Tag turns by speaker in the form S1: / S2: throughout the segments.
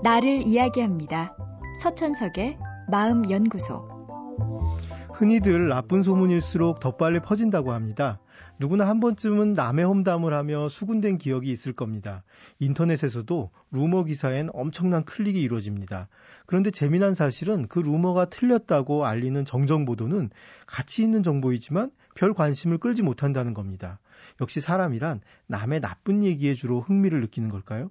S1: 나를 이야기합니다. 서천석의 마음연구소.
S2: 흔히들 나쁜 소문일수록 더 빨리 퍼진다고 합니다. 누구나 한 번쯤은 남의 험담을 하며 수군된 기억이 있을 겁니다. 인터넷에서도 루머 기사엔 엄청난 클릭이 이루어집니다. 그런데 재미난 사실은 그 루머가 틀렸다고 알리는 정정 보도는 가치 있는 정보이지만 별 관심을 끌지 못한다는 겁니다. 역시 사람이란 남의 나쁜 얘기에 주로 흥미를 느끼는 걸까요?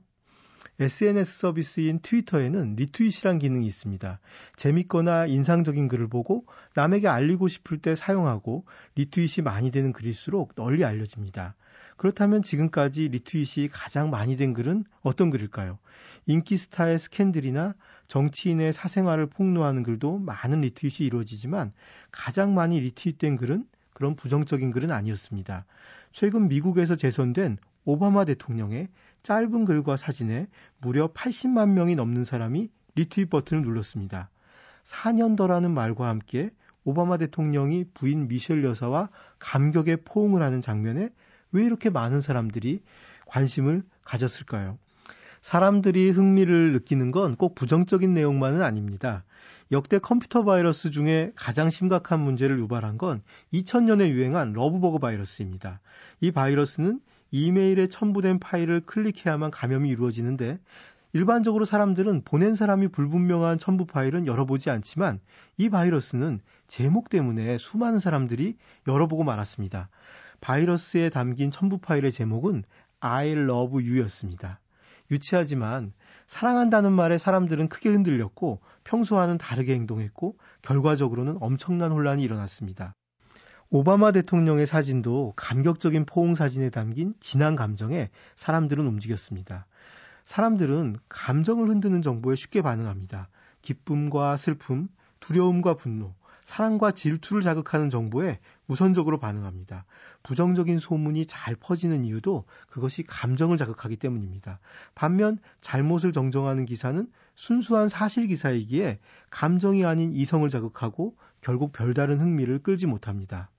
S2: SNS 서비스인 트위터에는 리트윗이란 기능이 있습니다. 재밌거나 인상적인 글을 보고 남에게 알리고 싶을 때 사용하고 리트윗이 많이 되는 글일수록 널리 알려집니다. 그렇다면 지금까지 리트윗이 가장 많이 된 글은 어떤 글일까요? 인기 스타의 스캔들이나 정치인의 사생활을 폭로하는 글도 많은 리트윗이 이루어지지만 가장 많이 리트윗된 글은 그런 부정적인 글은 아니었습니다. 최근 미국에서 재선된 오바마 대통령의 짧은 글과 사진에 무려 80만 명이 넘는 사람이 리트윗 버튼을 눌렀습니다. 4년 더라는 말과 함께 오바마 대통령이 부인 미셸 여사와 감격의 포옹을 하는 장면에 왜 이렇게 많은 사람들이 관심을 가졌을까요? 사람들이 흥미를 느끼는 건 꼭 부정적인 내용만은 아닙니다. 역대 컴퓨터 바이러스 중에 가장 심각한 문제를 유발한 건 2000년에 유행한 러브버그 바이러스입니다. 이 바이러스는 이메일에 첨부된 파일을 클릭해야만 감염이 이루어지는데 일반적으로 사람들은 보낸 사람이 불분명한 첨부 파일은 열어보지 않지만 이 바이러스는 제목 때문에 수많은 사람들이 열어보고 말았습니다. 바이러스에 담긴 첨부 파일의 제목은 I love you였습니다. 유치하지만 사랑한다는 말에 사람들은 크게 흔들렸고 평소와는 다르게 행동했고 결과적으로는 엄청난 혼란이 일어났습니다. 오바마 대통령의 사진도 감격적인 포옹 사진에 담긴 진한 감정에 사람들은 움직였습니다. 사람들은 감정을 흔드는 정보에 쉽게 반응합니다. 기쁨과 슬픔, 두려움과 분노, 사랑과 질투를 자극하는 정보에 우선적으로 반응합니다. 부정적인 소문이 잘 퍼지는 이유도 그것이 감정을 자극하기 때문입니다. 반면 잘못을 정정하는 기사는 순수한 사실 기사이기에 감정이 아닌 이성을 자극하고 결국 별다른 흥미를 끌지 못합니다.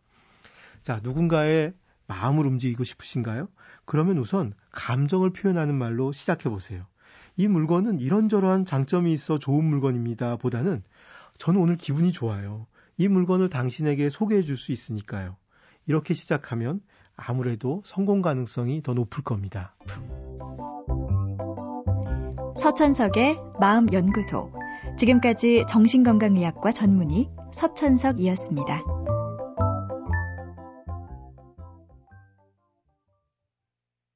S2: 자, 누군가의 마음을 움직이고 싶으신가요? 그러면 우선 감정을 표현하는 말로 시작해 보세요. 이 물건은 이런저런 장점이 있어 좋은 물건입니다. 보다는 저는 오늘 기분이 좋아요. 이 물건을 당신에게 소개해 줄 수 있으니까요. 이렇게 시작하면 아무래도 성공 가능성이 더 높을 겁니다.
S1: 서천석의 마음연구소. 지금까지 정신건강의학과 전문의 서천석이었습니다.